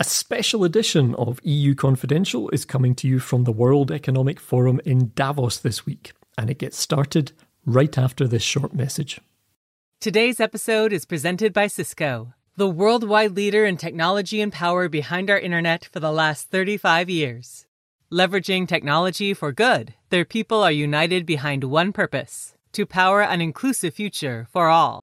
A special edition of EU Confidential is coming to you from the World Economic Forum in Davos this week, and it gets started right after this short message. Today's episode is presented by Cisco, the worldwide leader in technology and power behind our internet for the last 35 years. Leveraging technology for good, their people are united behind one purpose to power an inclusive future for all.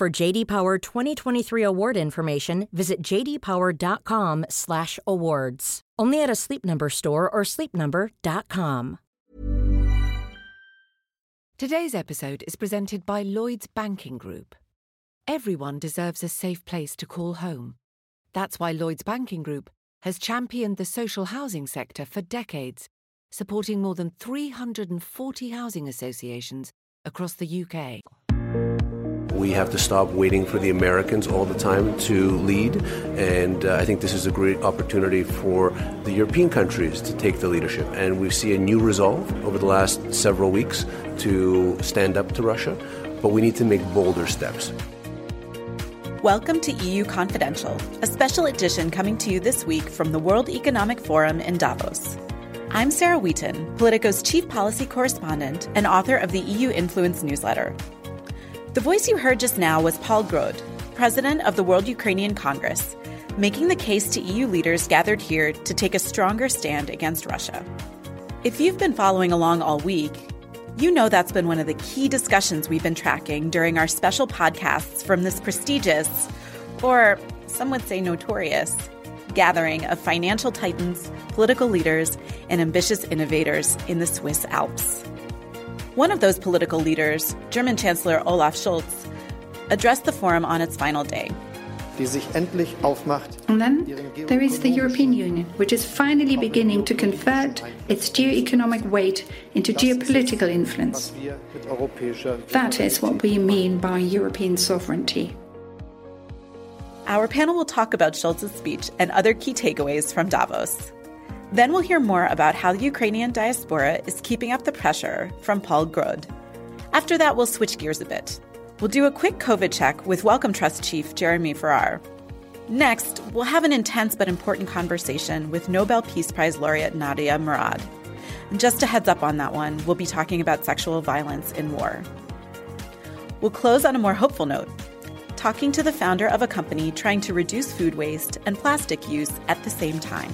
For JD Power 2023 award information, visit jdpower.com/awards. Only at a Sleep Number store or sleepnumber.com. Today's episode is presented by Lloyds Banking Group. Everyone deserves a safe place to call home. That's why Lloyds Banking Group has championed the social housing sector for decades, supporting more than 340 housing associations across the UK. We have to stop waiting for the Americans all the time to lead, and uh, I think this is a great opportunity for the European countries to take the leadership. And we see a new resolve over the last several weeks to stand up to Russia, but we need to make bolder steps. Welcome to EU Confidential, a special edition coming to you this week from the World Economic Forum in Davos. I'm Sarah Wheaton, Politico's chief policy correspondent and author of the EU Influence newsletter. The voice you heard just now was Paul Grod, president of the World Ukrainian Congress, making the case to EU leaders gathered here to take a stronger stand against Russia. If you've been following along all week, you know that's been one of the key discussions we've been tracking during our special podcasts from this prestigious, or some would say notorious, gathering of financial titans, political leaders, and ambitious innovators in the Swiss Alps. One of those political leaders, German Chancellor Olaf Scholz, addressed the forum on its final day. And then there is the European Union, which is finally beginning to convert its geo-economic weight into geopolitical influence. That is what we mean by European sovereignty. Our panel will talk about Scholz's speech and other key takeaways from Davos. Then we'll hear more about how the Ukrainian diaspora is keeping up the pressure from Paul Grod. After that, we'll switch gears a bit. We'll do a quick COVID check with Wellcome Trust Chief Jeremy Farrar. Next, we'll have an intense but important conversation with Nobel Peace Prize laureate Nadia Murad. And just a heads up on that one, we'll be talking about sexual violence in war. We'll close on a more hopeful note, talking to the founder of a company trying to reduce food waste and plastic use at the same time.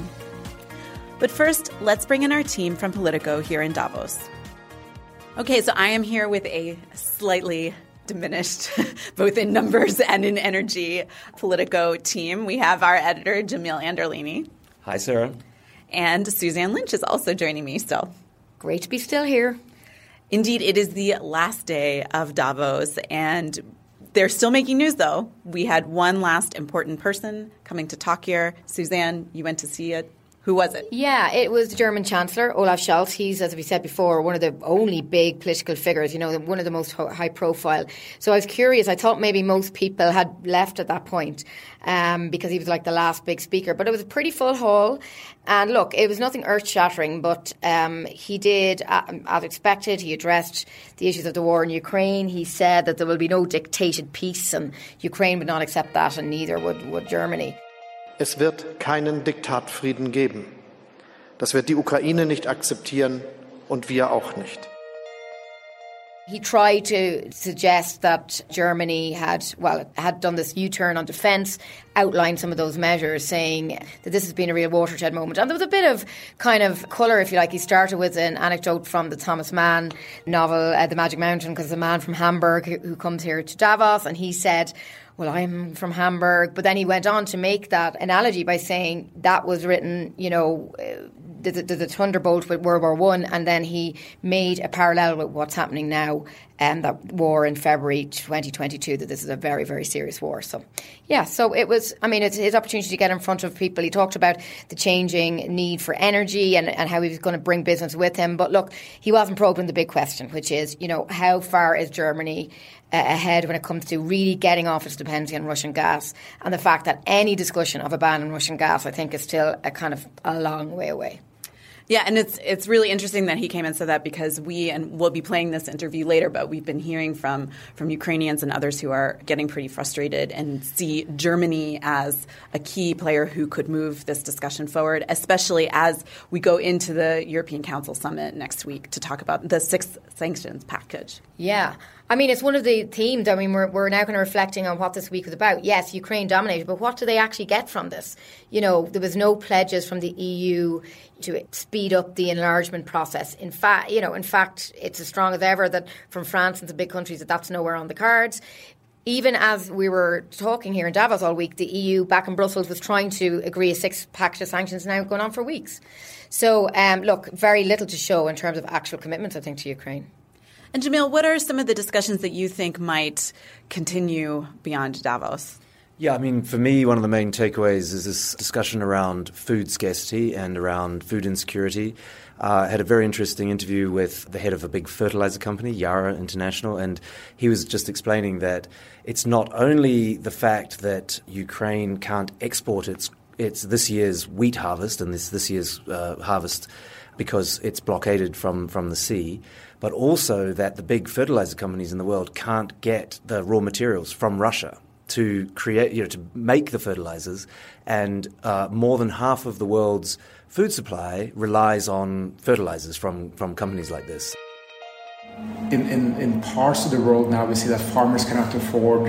But first, let's bring in our team from Politico here in Davos. Okay, so I am here with a slightly diminished, both in numbers and in energy, Politico team. We have our editor, Jamil Anderlini. Hi, Sarah. And Suzanne Lynch is also joining me still. Great to be still here. Indeed, it is the last day of Davos, and they're still making news, though. We had one last important person coming to talk here. Suzanne, you went to see it. Who was it? Yeah, it was the German Chancellor, Olaf Scholz. He's, as we said before, one of the only big political figures, you know, one of the most high profile. So I was curious. I thought maybe most people had left at that point um, because he was like the last big speaker. But it was a pretty full hall. And look, it was nothing earth shattering, but um, he did, as expected, he addressed the issues of the war in Ukraine. He said that there will be no dictated peace, and Ukraine would not accept that, and neither would, would Germany. Es wird keinen Diktatfrieden geben. Das wird die Ukraine nicht akzeptieren und wir auch nicht. He tried to suggest that Germany had, well, had done this U turn on defence, outlined some of those measures, saying that this has been a real watershed moment. And there was a bit of kind of colour, if you like. He started with an anecdote from the Thomas Mann novel, uh, The Magic Mountain, because a man from Hamburg who comes here to Davos, and he said, well, I'm from Hamburg. But then he went on to make that analogy by saying that was written, you know, the, the, the thunderbolt with World War One, and then he made a parallel with what's happening now and that war in February 2022 that this is a very, very serious war. So, yeah, so it was, I mean, it's his opportunity to get in front of people. He talked about the changing need for energy and, and how he was going to bring business with him. But look, he wasn't probing the big question, which is, you know, how far is Germany uh, ahead when it comes to really getting off its dependency on Russian gas? And the fact that any discussion of a ban on Russian gas, I think, is still a kind of a long way away. Yeah, and it's it's really interesting that he came and said that because we and we'll be playing this interview later, but we've been hearing from from Ukrainians and others who are getting pretty frustrated and see Germany as a key player who could move this discussion forward, especially as we go into the European Council summit next week to talk about the sixth sanctions package. Yeah. I mean, it's one of the themes. I mean, we're, we're now kind of reflecting on what this week was about. Yes, Ukraine dominated, but what do they actually get from this? You know, there was no pledges from the EU to speed up the enlargement process. In fact, you know, in fact, it's as strong as ever that from France and the big countries that that's nowhere on the cards. Even as we were talking here in Davos all week, the EU back in Brussels was trying to agree a six package of sanctions now going on for weeks. So, um, look, very little to show in terms of actual commitments, I think, to Ukraine. And Jamil, what are some of the discussions that you think might continue beyond Davos? Yeah, I mean, for me, one of the main takeaways is this discussion around food scarcity and around food insecurity. Uh, I had a very interesting interview with the head of a big fertilizer company, Yara International, and he was just explaining that it's not only the fact that Ukraine can't export its its this year's wheat harvest and this this year's uh, harvest because it's blockaded from from the sea, but also that the big fertilizer companies in the world can't get the raw materials from Russia to create, you know, to make the fertilizers, and uh, more than half of the world's food supply relies on fertilizers from, from companies like this. In, in, in parts of the world now, we see that farmers cannot afford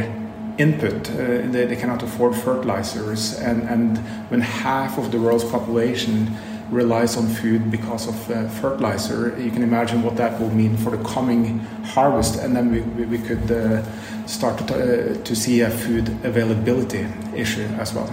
input, uh, they, they cannot afford fertilizers, and, and when half of the world's population relies on food because of uh, fertilizer, you can imagine what that will mean for the coming harvest, and then we, we, we could uh, start to, uh, to see a food availability issue as well.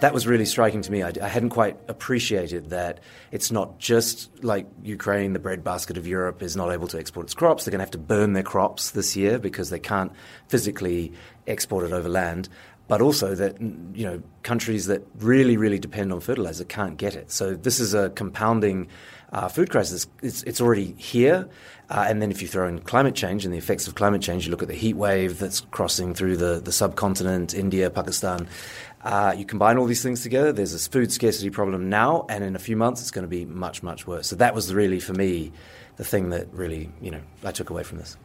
That was really striking to me. I, I, hadn't quite appreciated that it's not just like Ukraine, the breadbasket of Europe, is not able to export its crops. They're going to have to burn their crops this year because they can't physically export it over land but also that you know countries that really really depend on fertilizer can't get it. So this is a compounding uh, food crisis. It's, it's already here, uh, and then if you throw in climate change and the effects of climate change, you look at the heat wave that's crossing through the the subcontinent, India, Pakistan. Uh, you combine all these things together. There's this food scarcity problem now, and in a few months, it's going to be much much worse. So that was really for me the thing that really you know I took away from this.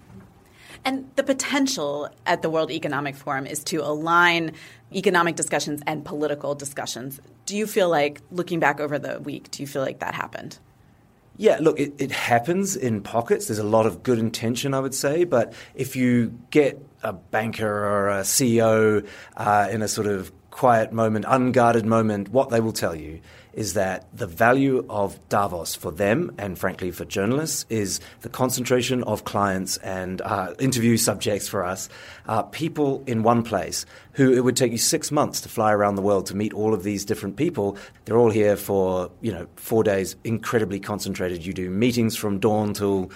And the potential at the World Economic Forum is to align economic discussions and political discussions. Do you feel like, looking back over the week, do you feel like that happened? Yeah, look, it, it happens in pockets. There's a lot of good intention, I would say. But if you get a banker or a CEO uh, in a sort of quiet moment, unguarded moment, what they will tell you is that the value of Davos for them and frankly for journalists is the concentration of clients and uh, interview subjects for us, uh, people in one place who it would take you six months to fly around the world to meet all of these different people. They're all here for, you know, four days, incredibly concentrated. You do meetings from dawn till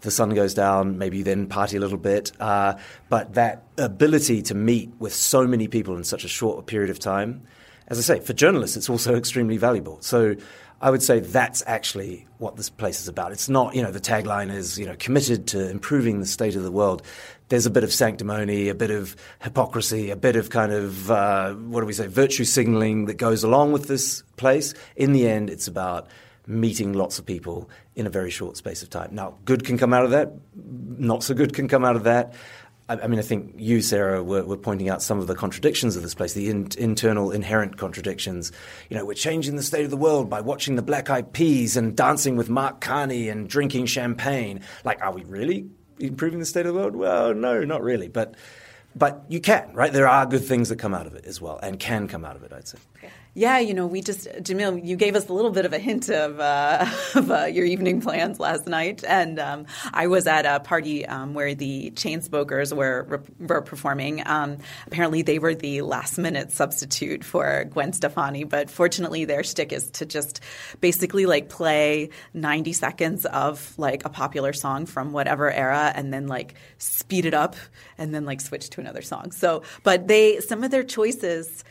the sun goes down, maybe you then party a little bit. Uh, but that ability to meet with so many people in such a short period of time, as I say, for journalists, it's also extremely valuable. So I would say that's actually what this place is about. It's not, you know, the tagline is, you know, committed to improving the state of the world. There's a bit of sanctimony, a bit of hypocrisy, a bit of kind of, uh, what do we say, virtue signaling that goes along with this place. In the end, it's about meeting lots of people in a very short space of time. Now, good can come out of that, not so good can come out of that. I, mean, I think you, Sarah, were, were, pointing out some of the contradictions of this place, the in, internal inherent contradictions. You know, we're changing the state of the world by watching the Black Eyed Peas and dancing with Mark Carney and drinking champagne. Like, are we really improving the state of the world? Well, no, not really. But but you can, right? There are good things that come out of it as well, and can come out of it, I'd say. Yeah, you know, we just Jamil, you gave us a little bit of a hint of, uh, of uh, your evening plans last night, and um, I was at a party um, where the Chainsmokers were were performing. Um, apparently, they were the last minute substitute for Gwen Stefani, but fortunately, their shtick is to just basically like play ninety seconds of like a popular song from whatever era, and then like speed it up, and then like switch to another song. So, but they some of their choices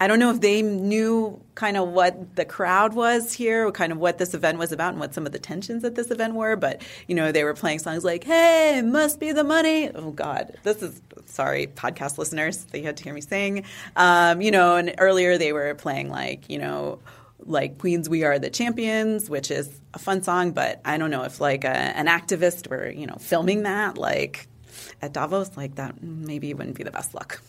I don't know if they knew kind of what the crowd was here, kind of what this event was about, and what some of the tensions at this event were. But you know, they were playing songs like "Hey, must be the money." Oh God, this is sorry, podcast listeners, they had to hear me sing. Um, you know, and earlier they were playing like you know like Queens We Are the Champions, which is a fun song, but I don't know if like a, an activist were, you know, filming that like at Davos, like that maybe wouldn't be the best luck.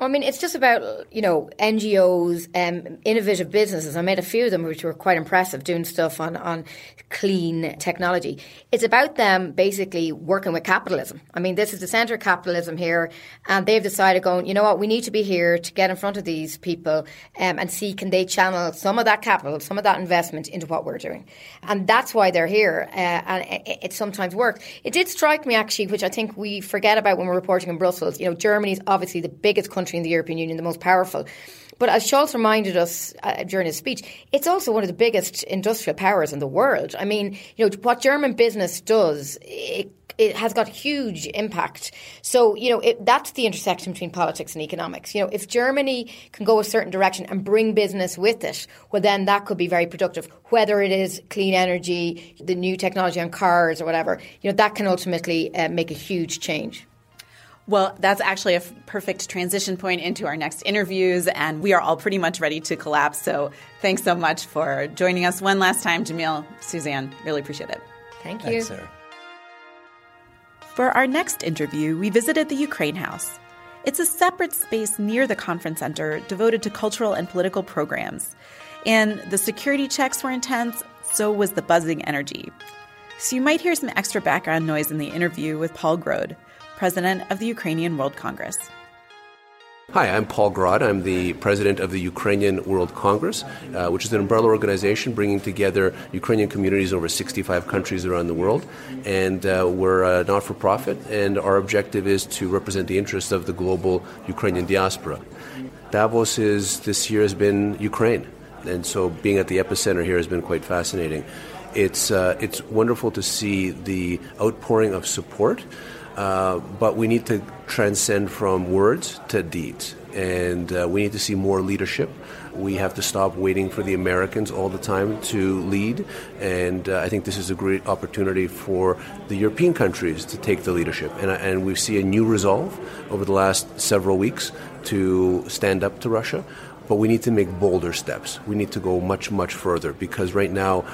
I mean, it's just about you know NGOs, um, innovative businesses. I made a few of them which were quite impressive, doing stuff on on clean technology. It's about them basically working with capitalism. I mean, this is the centre of capitalism here, and they've decided, going, you know what, we need to be here to get in front of these people um, and see can they channel some of that capital, some of that investment into what we're doing, and that's why they're here. Uh, and it, it sometimes works. It did strike me actually, which I think we forget about when we're reporting in Brussels. You know, Germany is obviously the biggest country country in the European Union, the most powerful. But as Scholz reminded us uh, during his speech, it's also one of the biggest industrial powers in the world. I mean, you know, what German business does, it, it has got huge impact. So, you know, it, that's the intersection between politics and economics. You know, if Germany can go a certain direction and bring business with it, well, then that could be very productive. Whether it is clean energy, the new technology on cars or whatever, you know, that can ultimately uh, make a huge change. Well, that's actually a f- perfect transition point into our next interviews, and we are all pretty much ready to collapse. So, thanks so much for joining us one last time, Jamil, Suzanne. Really appreciate it. Thank you. Thanks, Sarah. For our next interview, we visited the Ukraine House. It's a separate space near the conference center devoted to cultural and political programs. And the security checks were intense, so was the buzzing energy. So you might hear some extra background noise in the interview with Paul Grod president of the Ukrainian World Congress. Hi, I'm Paul Grod. I'm the president of the Ukrainian World Congress, uh, which is an umbrella organization bringing together Ukrainian communities in over 65 countries around the world. And uh, we're a not for profit, and our objective is to represent the interests of the global Ukrainian diaspora. Davos is, this year has been Ukraine, and so being at the epicenter here has been quite fascinating. It's, uh, it's wonderful to see the outpouring of support. Uh, but we need to transcend from words to deeds. And uh, we need to see more leadership. We have to stop waiting for the Americans all the time to lead. And uh, I think this is a great opportunity for the European countries to take the leadership. And, and we see a new resolve over the last several weeks to stand up to Russia. But we need to make bolder steps. We need to go much, much further because right now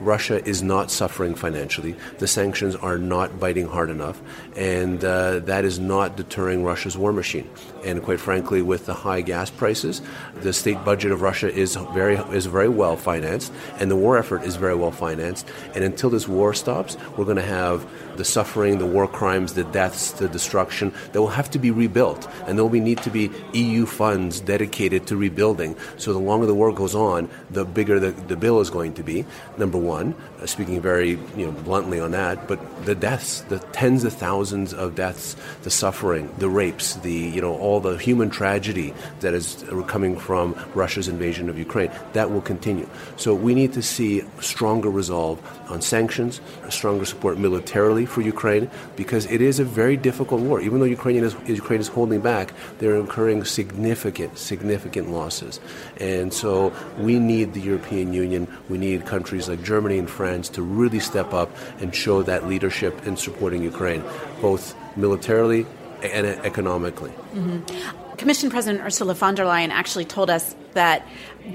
Russia is not suffering financially. The sanctions are not biting hard enough, and uh, that is not deterring Russia's war machine. And quite frankly, with the high gas prices, the state budget of Russia is very is very well financed, and the war effort is very well financed. And until this war stops, we're going to have the suffering, the war crimes, the deaths, the destruction that will have to be rebuilt, and there will need to be EU funds dedicated to rebuilding. So the longer the war goes on, the bigger the, the bill is going to be. Number one, Uh, speaking very you know bluntly on that, but the deaths, the tens of thousands of deaths, the suffering, the rapes, the you know all the human tragedy that is coming from Russia's invasion of Ukraine, that will continue. So we need to see stronger resolve on sanctions, stronger support militarily for Ukraine, because it is a very difficult war. Even though Ukraine is, Ukraine is holding back, they're incurring significant, significant losses. And so we need the European Union, we need countries like Germany and France to really step up and show that leadership in supporting Ukraine, both militarily and economically. Mm-hmm. Commission President Ursula von der Leyen actually told us that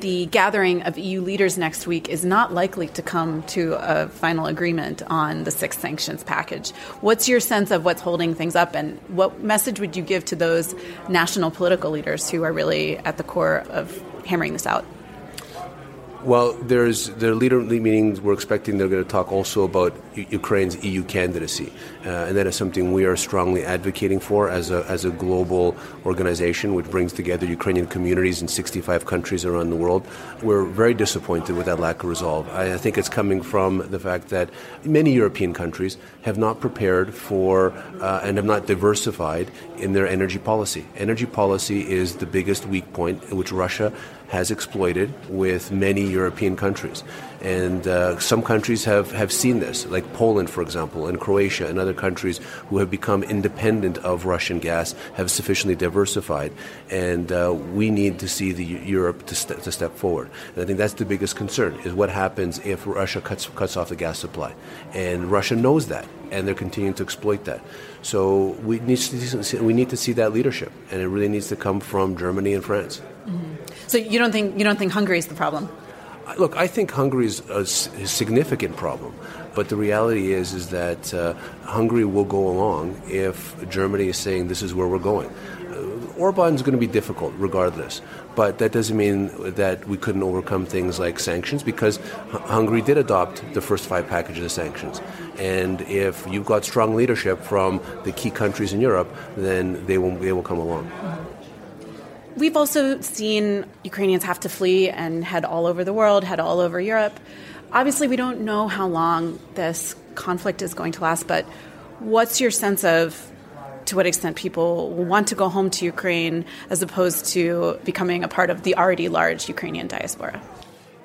the gathering of EU leaders next week is not likely to come to a final agreement on the sixth sanctions package. What's your sense of what's holding things up, and what message would you give to those national political leaders who are really at the core of hammering this out? Well, there's the leader meetings. We're expecting they're going to talk also about Ukraine's EU candidacy, uh, and that is something we are strongly advocating for as a as a global organization, which brings together Ukrainian communities in 65 countries around the world. We're very disappointed with that lack of resolve. I, I think it's coming from the fact that many European countries have not prepared for uh, and have not diversified in their energy policy. Energy policy is the biggest weak point, which Russia has exploited with many European countries. And uh, some countries have, have seen this, like Poland, for example, and Croatia, and other countries who have become independent of Russian gas have sufficiently diversified. And uh, we need to see the Europe to, st- to step forward. And I think that's the biggest concern: is what happens if Russia cuts cuts off the gas supply, and Russia knows that, and they're continuing to exploit that. So we need to see, we need to see that leadership, and it really needs to come from Germany and France. Mm-hmm. So you don't think you don't think Hungary is the problem? Look, I think Hungary is a significant problem, but the reality is is that uh, Hungary will go along if Germany is saying this is where we're going. Uh, is going to be difficult regardless, but that doesn't mean that we couldn't overcome things like sanctions because H- Hungary did adopt the first five packages of sanctions. And if you've got strong leadership from the key countries in Europe, then they will, they will come along. We've also seen Ukrainians have to flee and head all over the world, head all over Europe. Obviously, we don't know how long this conflict is going to last, but what's your sense of to what extent people want to go home to Ukraine as opposed to becoming a part of the already large Ukrainian diaspora?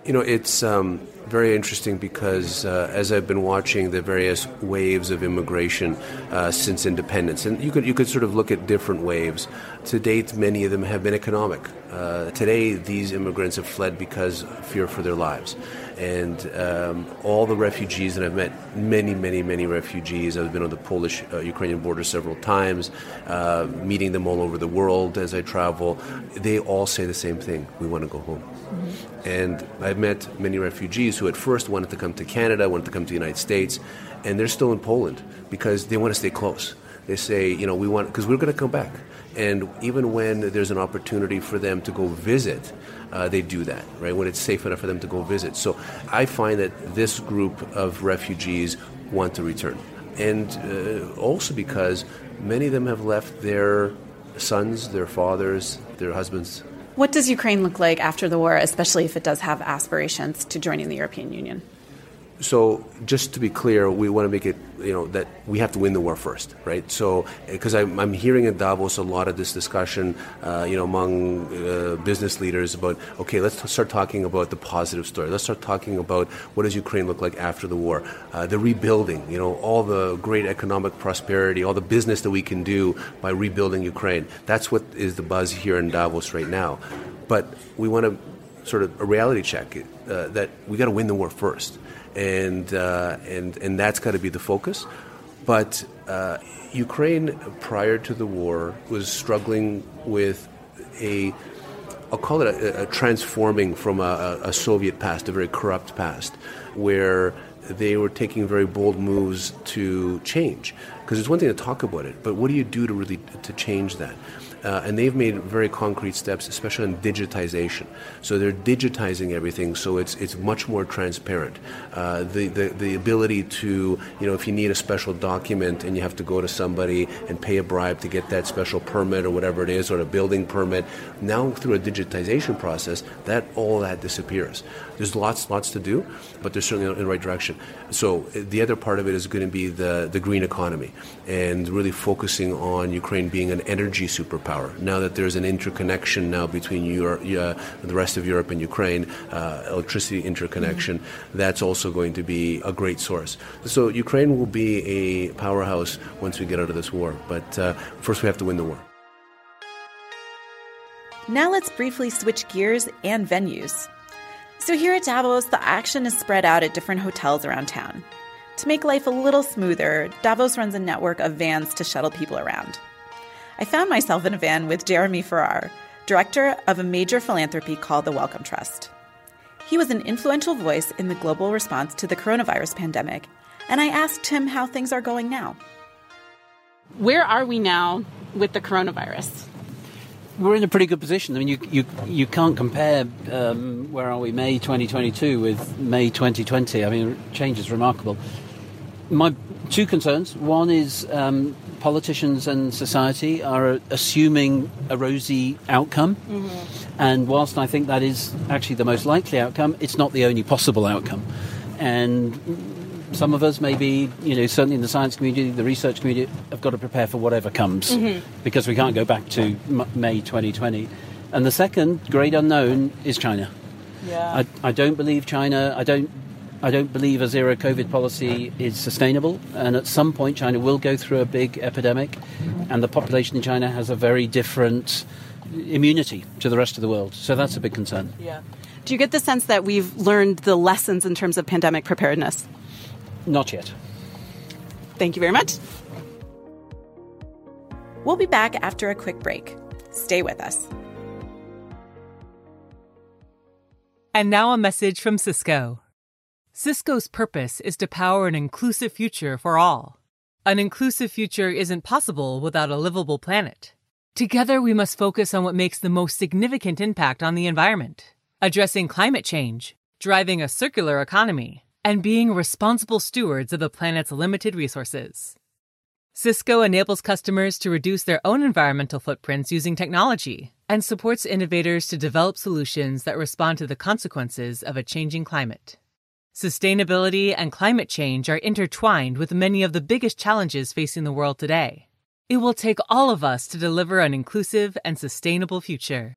You know, it's um, very interesting because uh, as I've been watching the various waves of immigration uh, since independence, and you could you could sort of look at different waves. To date, many of them have been economic. Uh, today, these immigrants have fled because of fear for their lives. And um, all the refugees that I've met, many, many, many refugees. I've been on the Polish uh, Ukrainian border several times, uh, meeting them all over the world as I travel. They all say the same thing we want to go home. Mm-hmm. And I've met many refugees who at first wanted to come to Canada, wanted to come to the United States, and they're still in Poland because they want to stay close. They say, you know, we want, because we're going to come back. And even when there's an opportunity for them to go visit, uh, they do that, right? When it's safe enough for them to go visit. So I find that this group of refugees want to return. And uh, also because many of them have left their sons, their fathers, their husbands. What does Ukraine look like after the war, especially if it does have aspirations to joining the European Union? So just to be clear, we want to make it, you know, that we have to win the war first, right? So, because I'm, I'm hearing in Davos a lot of this discussion, uh, you know, among uh, business leaders about, okay, let's start talking about the positive story. Let's start talking about what does Ukraine look like after the war, uh, the rebuilding, you know, all the great economic prosperity, all the business that we can do by rebuilding Ukraine. That's what is the buzz here in Davos right now. But we want to sort of a reality check uh, that we got to win the war first and uh, and and that's got to be the focus. But uh, Ukraine, prior to the war, was struggling with a I'll call it a, a transforming from a, a, Soviet past, a very corrupt past, where they were taking very bold moves to change. Because it's one thing to talk about it, but what do you do to really to change that? Uh, and they've made very concrete steps, especially in digitization. So they're digitizing everything, so it's it's much more transparent. Uh, the, the the ability to you know if you need a special document and you have to go to somebody and pay a bribe to get that special permit or whatever it is, or a building permit, now through a digitization process, that all that disappears. There's lots lots to do, but they're certainly in the right direction. So the other part of it is going to be the the green economy and really focusing on Ukraine being an energy superpower. Now that there's an interconnection now between Europe, uh, the rest of Europe and Ukraine, uh, electricity interconnection, mm-hmm. that's also going to be a great source. So Ukraine will be a powerhouse once we get out of this war. But uh, first, we have to win the war. Now let's briefly switch gears and venues. So here at Davos, the action is spread out at different hotels around town. To make life a little smoother, Davos runs a network of vans to shuttle people around. I found myself in a van with Jeremy Farrar, director of a major philanthropy called the Wellcome Trust. He was an influential voice in the global response to the coronavirus pandemic, and I asked him how things are going now. Where are we now with the coronavirus? We're in a pretty good position. I mean, you you, you can't compare um, where are we May 2022 with May 2020. I mean, change is remarkable. My two concerns. One is um, politicians and society are assuming a rosy outcome, mm-hmm. and whilst I think that is actually the most likely outcome, it's not the only possible outcome. And some of us, maybe, you know, certainly in the science community, the research community, have got to prepare for whatever comes mm-hmm. because we can't go back to M- May 2020. And the second great unknown is China. Yeah. I, I don't believe China, I don't I don't believe a zero COVID policy is sustainable, and at some point, China will go through a big epidemic, and the population in China has a very different immunity to the rest of the world. So that's a big concern. Yeah. Do you get the sense that we've learned the lessons in terms of pandemic preparedness? Not yet. Thank you very much. We'll be back after a quick break. Stay with us. And now a message from Cisco. Cisco's purpose is to power an inclusive future for all. An inclusive future isn't possible without a livable planet. Together, we must focus on what makes the most significant impact on the environment, addressing climate change, driving a circular economy, and being responsible stewards of the planet's limited resources. Cisco enables customers to reduce their own environmental footprints using technology and supports innovators to develop solutions that respond to the consequences of a changing climate. Sustainability and climate change are intertwined with many of the biggest challenges facing the world today. It will take all of us to deliver an inclusive and sustainable future.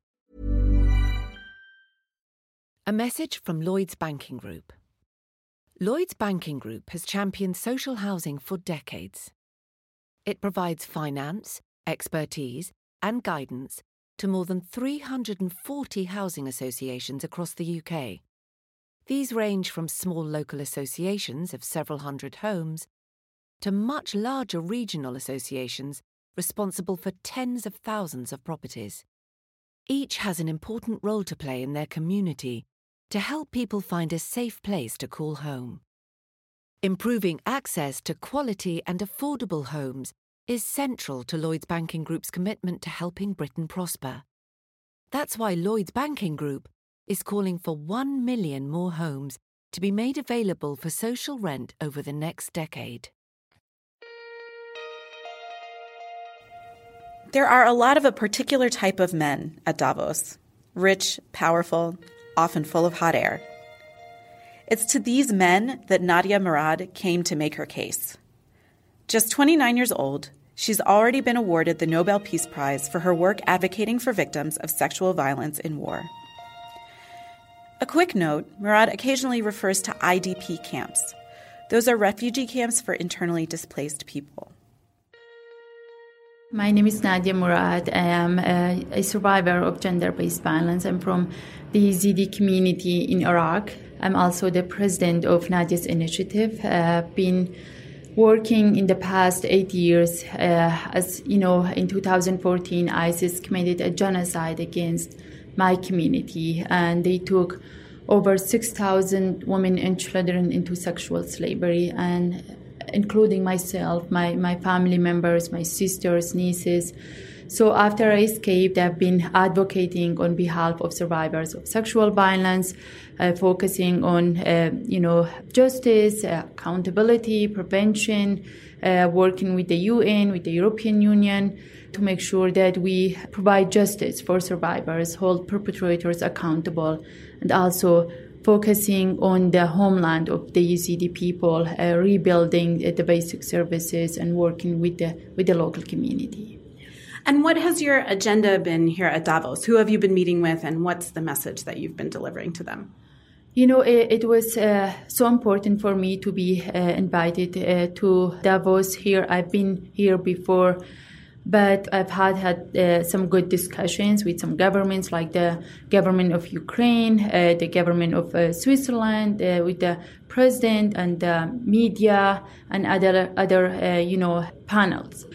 A message from Lloyds Banking Group. Lloyds Banking Group has championed social housing for decades. It provides finance, expertise, and guidance to more than 340 housing associations across the UK. These range from small local associations of several hundred homes to much larger regional associations responsible for tens of thousands of properties. Each has an important role to play in their community to help people find a safe place to call home. Improving access to quality and affordable homes is central to Lloyds Banking Group's commitment to helping Britain prosper. That's why Lloyds Banking Group is calling for 1 million more homes to be made available for social rent over the next decade. There are a lot of a particular type of men at Davos rich, powerful, often full of hot air. It's to these men that Nadia Murad came to make her case. Just 29 years old, she's already been awarded the Nobel Peace Prize for her work advocating for victims of sexual violence in war. A quick note Murad occasionally refers to IDP camps. Those are refugee camps for internally displaced people. My name is Nadia Murad. I am a, a survivor of gender based violence. I'm from the Yazidi community in Iraq. I'm also the president of Nadia's initiative. I've uh, been working in the past eight years. Uh, as you know, in 2014, ISIS committed a genocide against my community, and they took over 6,000 women and children into sexual slavery. And including myself, my, my family members, my sisters, nieces. So after I escaped, I've been advocating on behalf of survivors of sexual violence, uh, focusing on, uh, you know, justice, uh, accountability, prevention, uh, working with the UN, with the European Union to make sure that we provide justice for survivors, hold perpetrators accountable, and also focusing on the homeland of the Yazidi people, uh, rebuilding the basic services, and working with the with the local community. And what has your agenda been here at Davos? Who have you been meeting with, and what's the message that you've been delivering to them? You know, it, it was uh, so important for me to be uh, invited uh, to Davos here. I've been here before But I've had had uh, some good discussions with some governments, like the government of Ukraine, uh, the government of uh, Switzerland, uh, with the president and the media and other other uh, you know panels.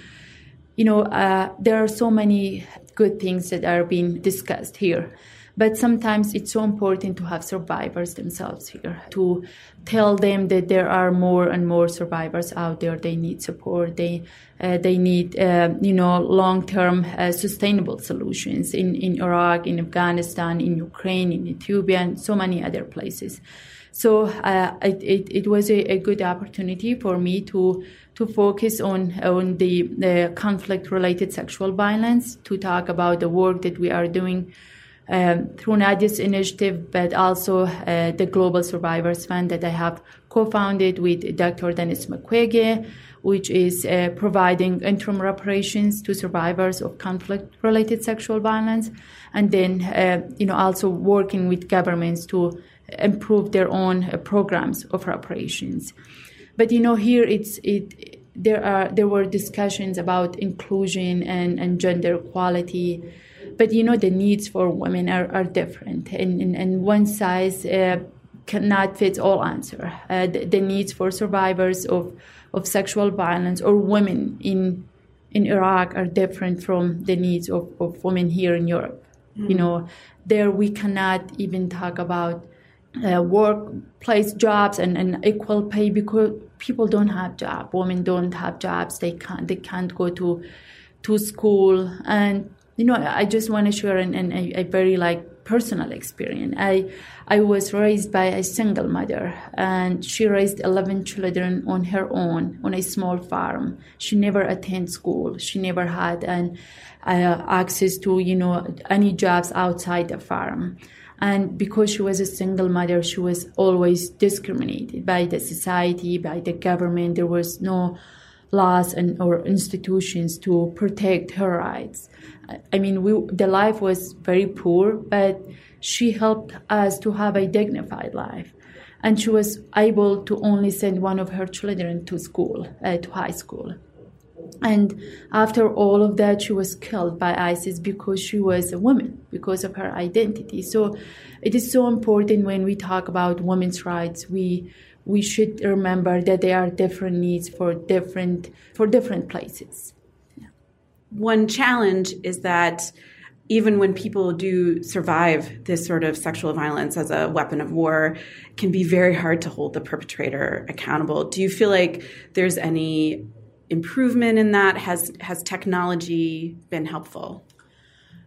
You know, uh, there are so many good things that are being discussed here. But sometimes it's so important to have survivors themselves here, to tell them that there are more and more survivors out there. They need support. They uh, they need uh, you know long term uh, sustainable solutions in in Iraq, in Afghanistan, in Ukraine, in Ethiopia, and so many other places. So uh, it, it, it was a, a good opportunity for me to to focus on on the, the conflict related sexual violence, to talk about the work that we are doing um, through Nadia's initiative, but also uh, the Global Survivors Fund that I have co-founded with Dr. Denis Mukwege, which is uh, providing interim reparations to survivors of conflict-related sexual violence, and then uh, you know also working with governments to improve their own uh, programs of reparations. But you know here it's it there are there were discussions about inclusion and, and gender equality but you know the needs for women are, are different and, and, and one size uh, cannot fit all answer. Uh, the, the, needs for survivors of, of sexual violence or women in in Iraq are different from the needs of, of women here in Europe. Mm. you know there we cannot even talk about uh, workplace jobs and, and equal pay because people don't have jobs women don't have jobs. They can't they can't go to to school. And you know, I just want to share a, a very like personal experience. I I was raised by a single mother, and she raised eleven children on her own on a small farm. She never attended school. She never had an uh, access to you know any jobs outside the farm. And because she was a single mother, she was always discriminated by the society, by the government. There was no laws and or institutions to protect her rights. I mean, we, the life was very poor, but she helped us to have a dignified life. And she was able to only send one of her children to school, uh, to high school. And after all of that, she was killed by ISIS because she was a woman, because of her identity. So it is so important when we talk about women's rights, we we should remember that there are different needs for different for different places. One challenge is that even when people do survive this sort of sexual violence as a weapon of war, can be very hard to hold the perpetrator accountable. Do you feel like there's any improvement in that? Has has technology been helpful?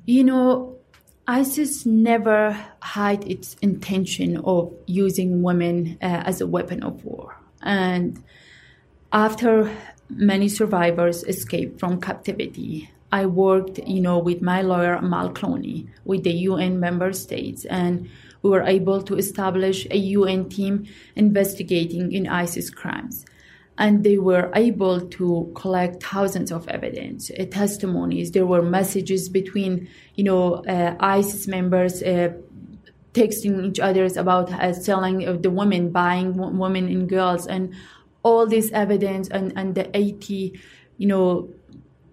You know, ISIS never had its intention of using women uh, as a weapon of war. And after many survivors escaped from captivity, I worked, you know, with my lawyer Amal Clooney, with the UN member states, and we were able to establish a UN team investigating in ISIS crimes. And they were able to collect thousands of evidence, uh, testimonies. There were messages between, you know, uh, ISIS members uh, texting each other about uh, selling the women, buying women and girls, and all this evidence and, and the 80, you know,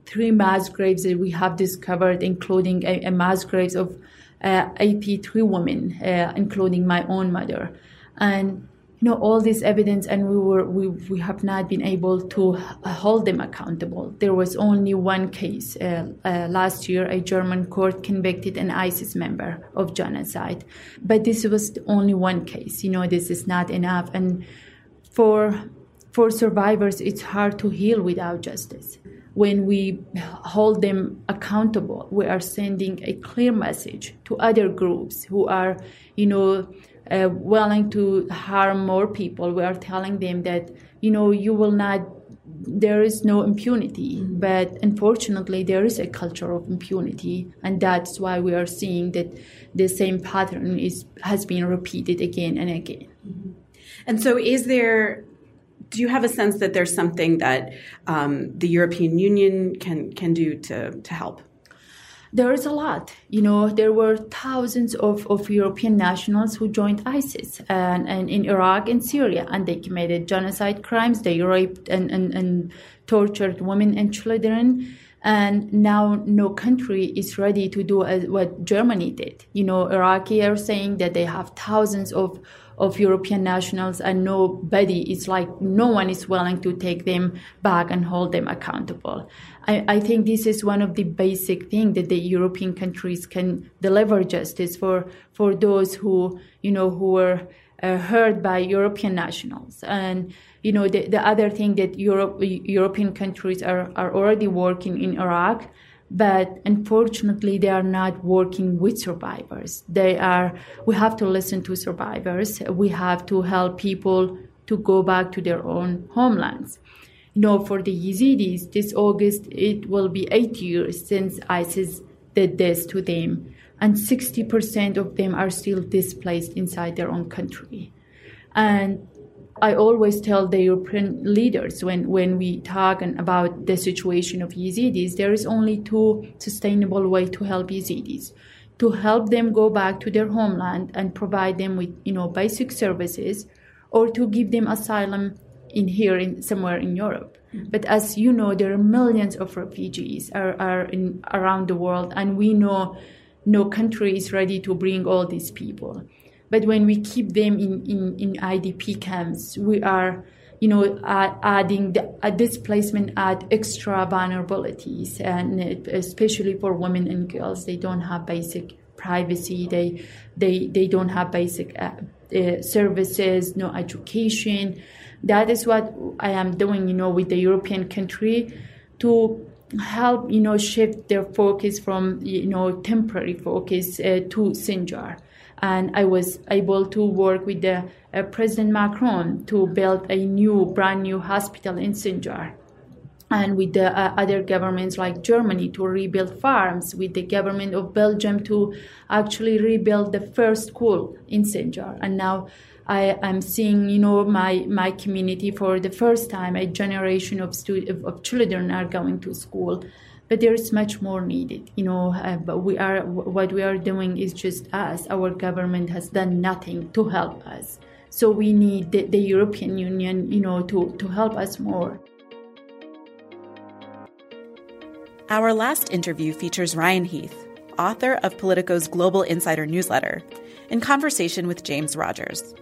three mass graves that we have discovered, including a, a mass graves of uh, 83 women, uh, including my own mother. And you know all this evidence and we were we, we have not been able to hold them accountable. There was only one case uh, uh, last year a german court convicted an isis member of genocide. But this was only one case. You know this is not enough. And for for survivors it's hard to heal without justice when we hold them accountable we are sending a clear message to other groups who are you know uh, willing to harm more people. We are telling them that, you know, you will not, there is no impunity. Mm-hmm. But unfortunately, there is a culture of impunity. And that's why we are seeing that the same pattern is, has been repeated again and again. Mm-hmm. And so, is there do you have a sense that there's something that um, the European Union can can do to to help? there is a lot. You know, there were thousands of, of European nationals who joined ISIS and, and in Iraq and Syria, and they committed genocide crimes. They raped and, and, and tortured women and children. And now no country is ready to do what Germany did. You know, Iraqi are saying that they have thousands of of European nationals and nobody is like no one is willing to take them back and hold them accountable. I, I think this is one of the basic things that the European countries can deliver justice for for those who you know who were uh, by European nationals. And you know the, the other thing that Europe European countries are, are already working in Iraq but unfortunately they are not working with survivors. They are we have to listen to survivors. We have to help people to go back to their own homelands. You know for the yazidis this august it will be eight years since isis did this to them. And 60% of them are still displaced inside their own country. And I always tell the European leaders when, when we talk about the situation of Yazidis, there is only two sustainable way to help Yazidis. To help them go back to their homeland and provide them with, you know, basic services or to give them asylum in here in somewhere in Europe. Mm-hmm. But as you know, there are millions of refugees are, are in, around the world and we know no country is ready to bring all these people. But when we keep them in, in, in IDP camps, we are, you know, adding the uh, displacement add extra vulnerabilities, and especially for women and girls, they don't have basic privacy. They they they don't have basic uh, uh, services, no education. That is what I am doing, you know, with the European country to help you know shift their focus from you know temporary focus uh, to Sinjar and I was able to work with the uh, President Macron to build a new, brand new hospital in Sinjar. And with the uh, other governments like Germany to rebuild farms, with the government of Belgium to actually rebuild the first school in Sinjar. And now I am seeing, you know, my, my community for the first time, a generation of, stu- of children are going to school but there is much more needed you know uh, we are what we are doing is just us. Our government has done nothing to help us. So we need the, the european union you know to, to help us more. Our last interview features ryan heath author of politico's global insider newsletter in conversation with james rogers.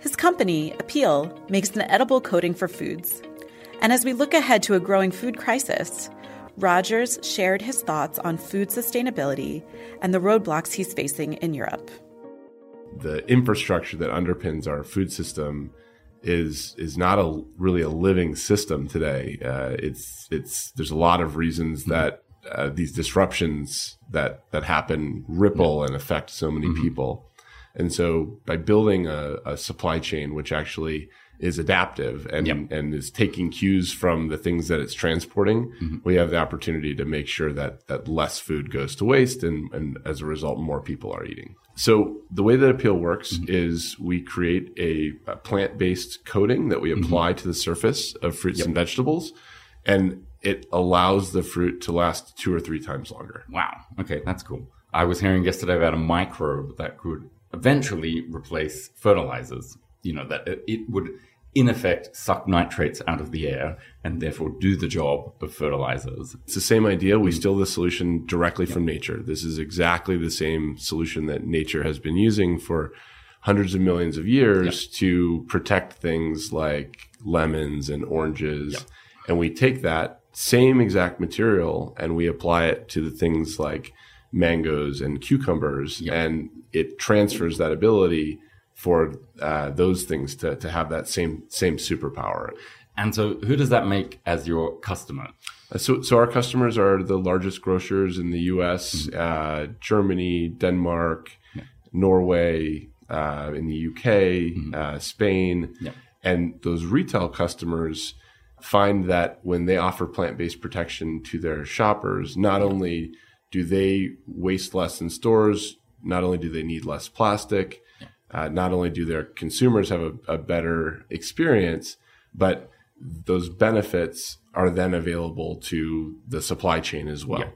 His company Apeel makes an edible coating for foods. And as we look ahead to a growing food crisis Rogers shared his thoughts on food sustainability and the roadblocks he's facing in Europe. The infrastructure that underpins our food system is is not a really a living system today. Uh, it's it's there's a lot of reasons mm-hmm. that uh, these disruptions that that happen ripple and affect so many mm-hmm. people, and so by building a, a supply chain which actually is adaptive and yep. and is taking cues from the things that it's transporting, mm-hmm. we have the opportunity to make sure that that less food goes to waste and, and as a result more people are eating. So the way that Apeel works mm-hmm. is we create a, a plant-based coating that we mm-hmm. apply mm-hmm. to the surface of fruits yep. and vegetables and it allows the fruit to last two or three times longer. Wow. Okay, that's cool. I was hearing yesterday about a microbe that could eventually replace fertilizers. You know, that it would in effect suck nitrates out of the air and therefore do the job of fertilizers. It's the same idea. We mm. steal the solution directly from nature. This is exactly the same solution that nature has been using for hundreds of millions of years to protect things like lemons and oranges. And we take that same exact material and we apply it to the things like mangoes and cucumbers and it transfers that ability for uh, those things to, to have that same same superpower. And so, who does that make as your customer? Uh, so, so our customers are the largest grocers in the U.S., mm-hmm. uh, Germany, Denmark, yeah. Norway, uh, in the UK, mm-hmm. Uh, Spain, yeah. and those retail customers find that when they offer plant-based protection to their shoppers, not only do they waste less in stores, not only do they need less plastic, uh, not only do their consumers have a, a, better experience, but those benefits are then available to the supply chain as well. Yeah.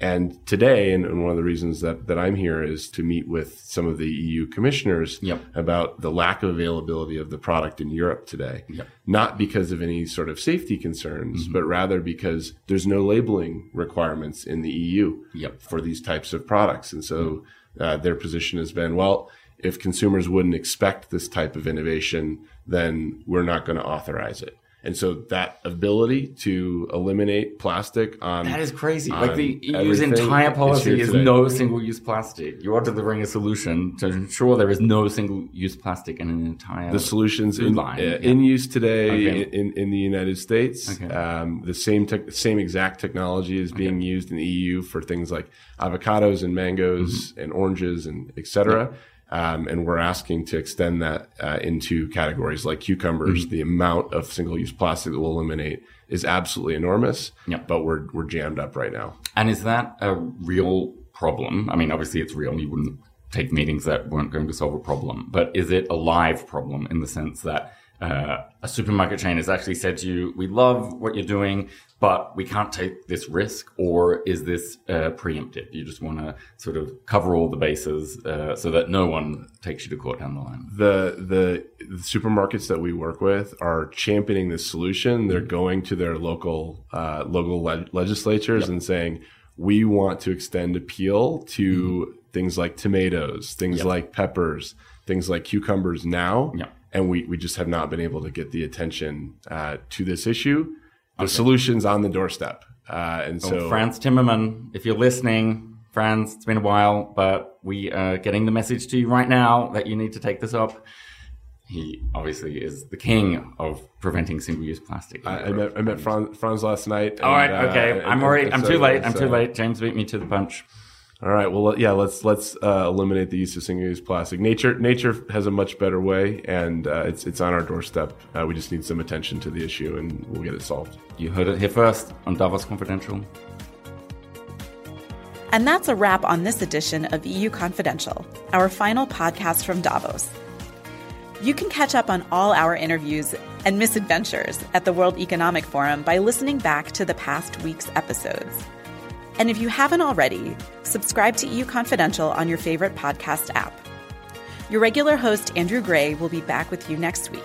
And today, and, and, one of the reasons that, that I'm here is to meet with some of the EU commissioners yep. about the lack of availability of the product in Europe today. Yep. Not because of any sort of safety concerns, mm-hmm. but rather because there's no labeling requirements in the EU yep. for these types of products. And so uh, their position has been, well, if consumers wouldn't expect this type of innovation, then we're not going to authorize it. And so that ability to eliminate plastic on that is crazy. Like the EU's entire policy is no single-use plastic. You are delivering a solution to ensure there is no single-use plastic in an entire. The solutions in, line. Uh, yeah. in use today okay. in, in the United States. Okay. Um, the same te- same exact technology is being okay. used in the EU for things like avocados and mangoes mm-hmm. and oranges and etc. Yeah. Um, and we're asking to extend that uh, into categories like cucumbers. Mm-hmm. The amount of single-use plastic that we'll eliminate is absolutely enormous. Yep. But we're we're jammed up right now. And is that a real problem? I mean, obviously it's real. You wouldn't take meetings that weren't going to solve a problem. But is it a live problem in the sense that uh, a supermarket chain has actually said to you, "We love what you're doing, but we can't take this risk," or is this uh, preemptive? You just want to sort of cover all the bases uh, so that no one takes you to court down the line. The, the the supermarkets that we work with are championing this solution. They're going to their local uh, local le- legislatures yep. and saying, "We want to extend Apeel to mm-hmm. things like tomatoes, things yep. like peppers, things like cucumbers now." Yep and we, we just have not been able to get the attention uh, to this issue. The okay. solution's on the doorstep. Uh, and so, so, Frans Timmermans, if you're listening, Frans, it's been a while, but we are getting the message to you right now that you need to take this up. He obviously is the king of preventing single-use plastic. I, I, met, I met Frans, Frans last night. All right, okay. Uh, I'm already. I'm too late. I'm too late. James beat me to the punch. All right. Well, yeah. Let's let's uh, eliminate the use of single-use plastic. Nature nature has a much better way, and uh, it's it's on our doorstep. Uh, we just need some attention to the issue, and we'll get it solved. You heard it here first on Davos Confidential. And that's a wrap on this edition of EU Confidential, our final podcast from Davos. You can catch up on all our interviews and misadventures at the World Economic Forum by listening back to the past week's episodes. And if you haven't already, subscribe to EU Confidential on your favorite podcast app. Your regular host, Andrew Gray, will be back with you next week.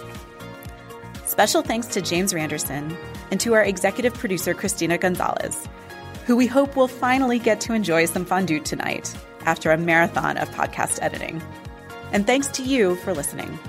Special thanks to James Randerson and to our executive producer, Christina Gonzalez, who we hope will finally get to enjoy some fondue tonight after a marathon of podcast editing. And thanks to you for listening.